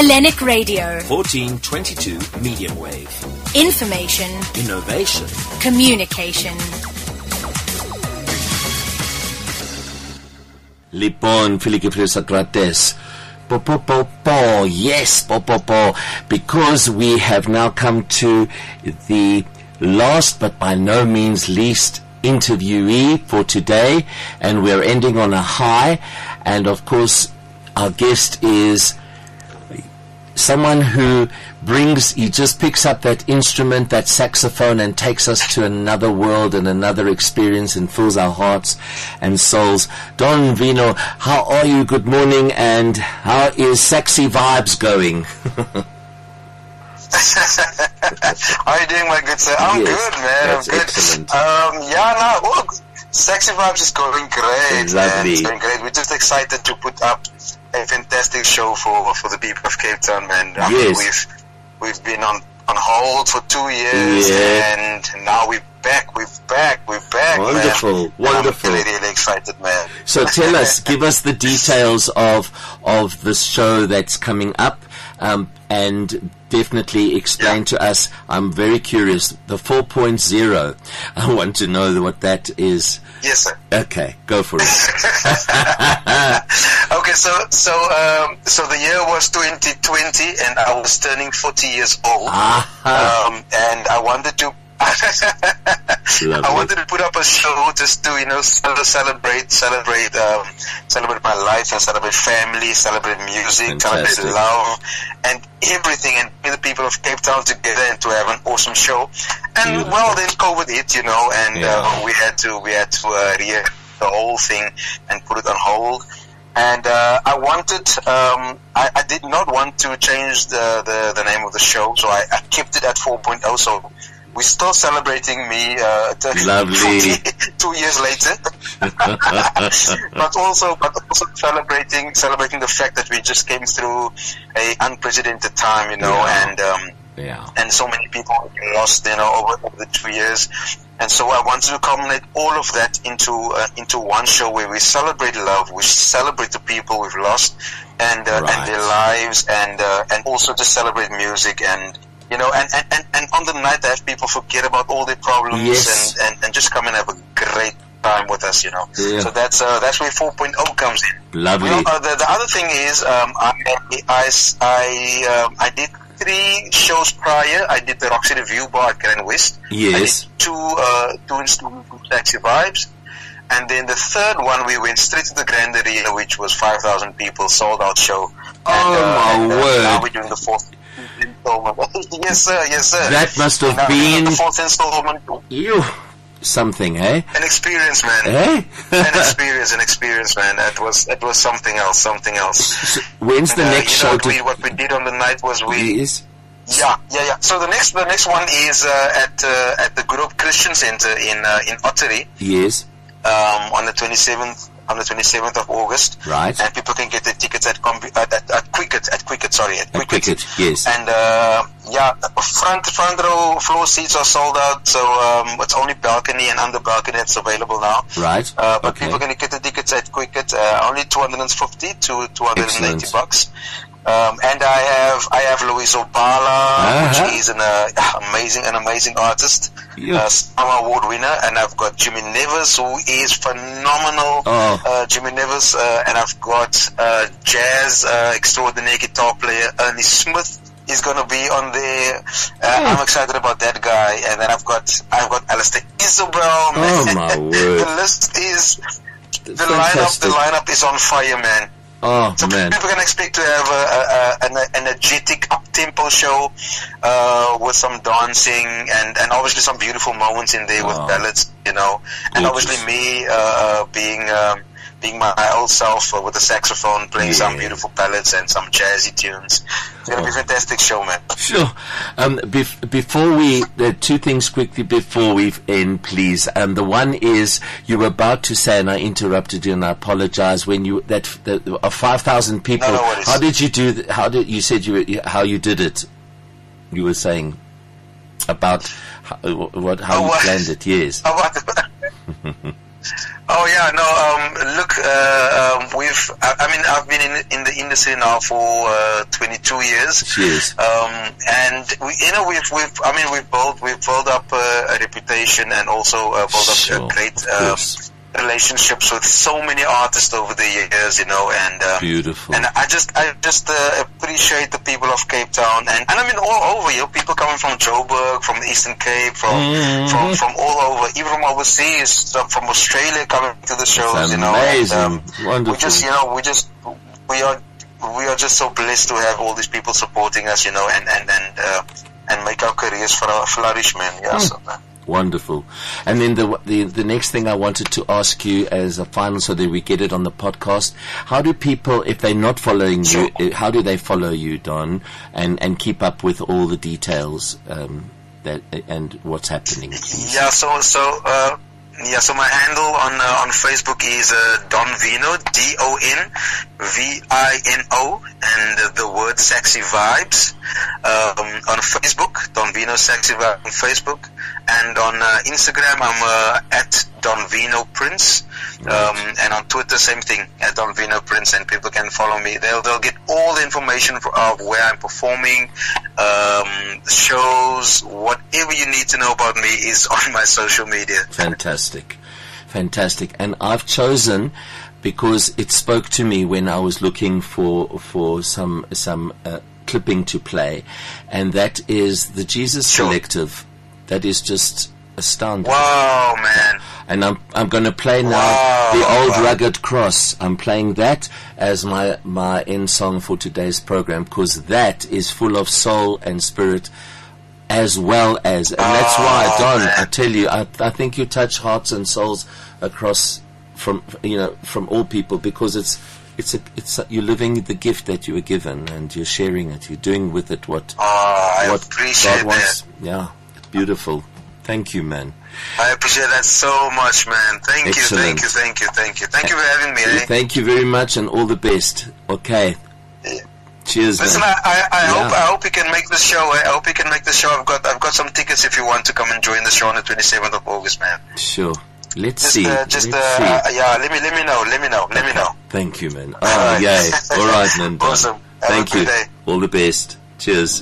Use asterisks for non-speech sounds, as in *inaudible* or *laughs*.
Hellenic Radio. 1422 medium wave. Information. Innovation. Communication. Λοιπόν, φίλοι και φίλες ακροατές, po, po, po, po, yes, po, po, po, because we have now come to the last but by no means least interviewee for today, and we're ending on a high, and of course, our guest is someone who brings, he just picks up that instrument, that saxophone, and takes us to another world and another experience and fills our hearts and souls. Don Vino, how are you? Good morning, and how is Saxy Vibes going? *laughs* *laughs* how are you doing, my good sir? I'm Yes, good, man. I'm good. excellent. Um, yeah, no, look, Saxy Vibes is going great. Lovely. It's going great. We're just excited to put up a fantastic show for for the people of Cape Town, man. I mean, we've we've been on on hold for two years, Yeah. and now we're back. We're back. We're back. man. Wonderful, And wonderful. I'm really, really excited, man. So tell us, give us the details of of the show that's coming up, um, and definitely explain Yeah. to us. I'm very curious. The 4.0. I want to know what that is. Yes, sir. Okay, go for it. *laughs* okay, so so um, so the year was 2020, and I was turning 40 years old. Aha. Um, and I wanted to. *laughs* Lovely. I wanted to put up a show just to you know celebrate, celebrate, um, celebrate my life, and celebrate family, celebrate music, Fantastic. celebrate love, and everything, and bring the people of Cape Town together and to have an awesome show. And Beautiful. well, then COVID hit, you know, and Yeah. uh, we had to we had to uh, re- the whole thing and put it on hold. And uh, I wanted, um, I, I did not want to change the, the, the name of the show, so I, I kept it at 4.0. So we're still celebrating me uh, turning *laughs* Lovely. 40 two years later, *laughs* but also but also celebrating celebrating the fact that we just came through a unprecedented time, you know, Yeah. and. Um, yeah. and so many people lost, you know, over, over the two years. And so I wanted to culminate all of that into uh, into one show where we celebrate love, we celebrate the people we've lost, and uh, Right. and their lives, and uh, and also to celebrate music and. You know, and, and on the night, I have people forget about all their problems Yes. and, and, and just come and have a great time with us, you know. Yeah. So that's uh, that's where 4.0 comes in. Lovely. Well, uh, the, the other thing is, um, I I I, um, I did three shows prior. I did the Roxy Revue Bar at Grand West. Yes. I did two uh, two installments Saxy Vibes, and then the third one we went straight to the Grand Arena, which was five thousand people, sold out show. Oh, and, my and, word. Now we're doing the fourth installment. *laughs* yes, sir. Yes, sir. That must have And been- the fourth installment. You something, eh? An experience, man. Eh? an experience, an experience, man. That was that was something else, something else. When's the Uh, next you show? what, we, what we did on the night was we yeah yeah yeah. So the next the next one is uh, at uh, at the Good Hope Christian Center in uh, in Ottery Yes. um, on the 27th on the 27th of August. Right. And people can get their tickets at compu- at, at, at Quicket at Quicket sorry at At Quicket, yes. And uh, yeah, front front row floor seats are sold out, so um, it's only balcony and under balcony that's available now. Right. Uh, but Okay. people can get the tickets at Quicket, uh, only 250 to 280 Excellent. bucks. Um, and I have I have Loyiso Bala, Uh-huh. which is an uh, amazing an amazing artist, Yeah. uh, SAMA Award winner, and I've got Jimmy Nevis, who is phenomenal. Oh. Uh, Jimmy Nevis, uh, and I've got uh, jazz uh, extraordinary guitar player Ernie Smith. Is gonna be on there. Uh, Hmm. I'm excited about that guy, and then I've got I've got Alistair Izobell. Oh, my *laughs* word. the list is the lineup. The lineup is on fire, man. Oh So man. people can expect to have a, a, a, an energetic up-tempo show uh, with some dancing and, and obviously some beautiful moments in there with Oh. ballads, you know. And Gorgeous. obviously me uh, uh, being um, being my old self uh, with the saxophone, playing some beautiful ballads and some jazzy tunes. It's gonna be a Oh. fantastic show, man. Sure. Um, bef- before we, uh, two things quickly before we end, please. Um, the one is you were about to say, and I interrupted you, and I apologize. When you that the, uh, five thousand people, No, no how did you do? th- How did you said you were, you- how you did it? You were saying about how, what how Oh, you planned it. Yes. *laughs* *laughs* Oh yeah, no. Um, look, uh, um, we've. I, I mean, I've been in in the industry now for uh, 22 years. Cheers. Um, and we, you know, we've we've. I mean, we've built we've built up uh, a reputation and also uh, built up Sure, a great um, course. Relationships with so many artists over the years. You know, and um, Beautiful. and I just I just uh, appreciate the people of Cape Town and, and I mean all over. You know, people coming from Joburg, from the Eastern Cape, from Mhm. from from all over, even from overseas, from Australia coming to the shows. It's you know, and, amazing. um, Wonderful. we just you know we just we are we are just so blessed to have all these people supporting us. You know, and and and uh, and make our careers for our flourish, man. Yeah. Hmm. So, uh, Wonderful. And then the, the the next thing I wanted to ask you as a final, so that we get it on the podcast. How do people, if they're not following Sure. you, uh, how do they follow you, Don, and and keep up with all the details um, that and what's happening? please? Yeah, so so uh, so my handle on uh, on Facebook is uh, Don Vino, D O N V I N O, and the word "saxy vibes" um, on Facebook. Don Vino Saxy Vibes on Facebook, and on uh, Instagram I'm uh, at Don Vino Prins, um, and on Twitter same thing at Don Vino Prins, and people can follow me. They'll they'll get all the information for, of where I'm performing, um, shows, whatever you need to know about me is on my social media. Fantastic. Fantastic. And I've chosen because it spoke to me when I was looking for for some some uh, clipping to play, and that is the Jesus Sure. Collective. That is just astounding. Wow, man. And I'm I'm going to play now Wow. the old Wow. rugged cross. I'm playing that as my my end song for today's program because that is full of soul and spirit as well as and that's oh, why Oh, Don man. I tell you I, I think you touch hearts and souls across from you know from all people because it's it's a, it's a, you're living the gift that you were given and you're sharing it you're doing with it what Oh, what God wants that. yeah beautiful thank you man I appreciate that so much, man. Thank Excellent. you, thank you, thank you, thank you. Thank you for having me. Eh? thank you very much and all the best okay Yeah. cheers Listen, man. I, I, I Yeah. hope I hope you can make the show. eh? I hope you can make the show. I've got I've got some tickets if you want to come and join the show on the 27th of August, man. sure let's Just see uh, just let's uh, see uh, yeah. Let me let me know. Let me know. Let me know. Thank you, man. Oh, right. yay. All right, man. *laughs* Awesome. Thank you. day. All the best. Cheers.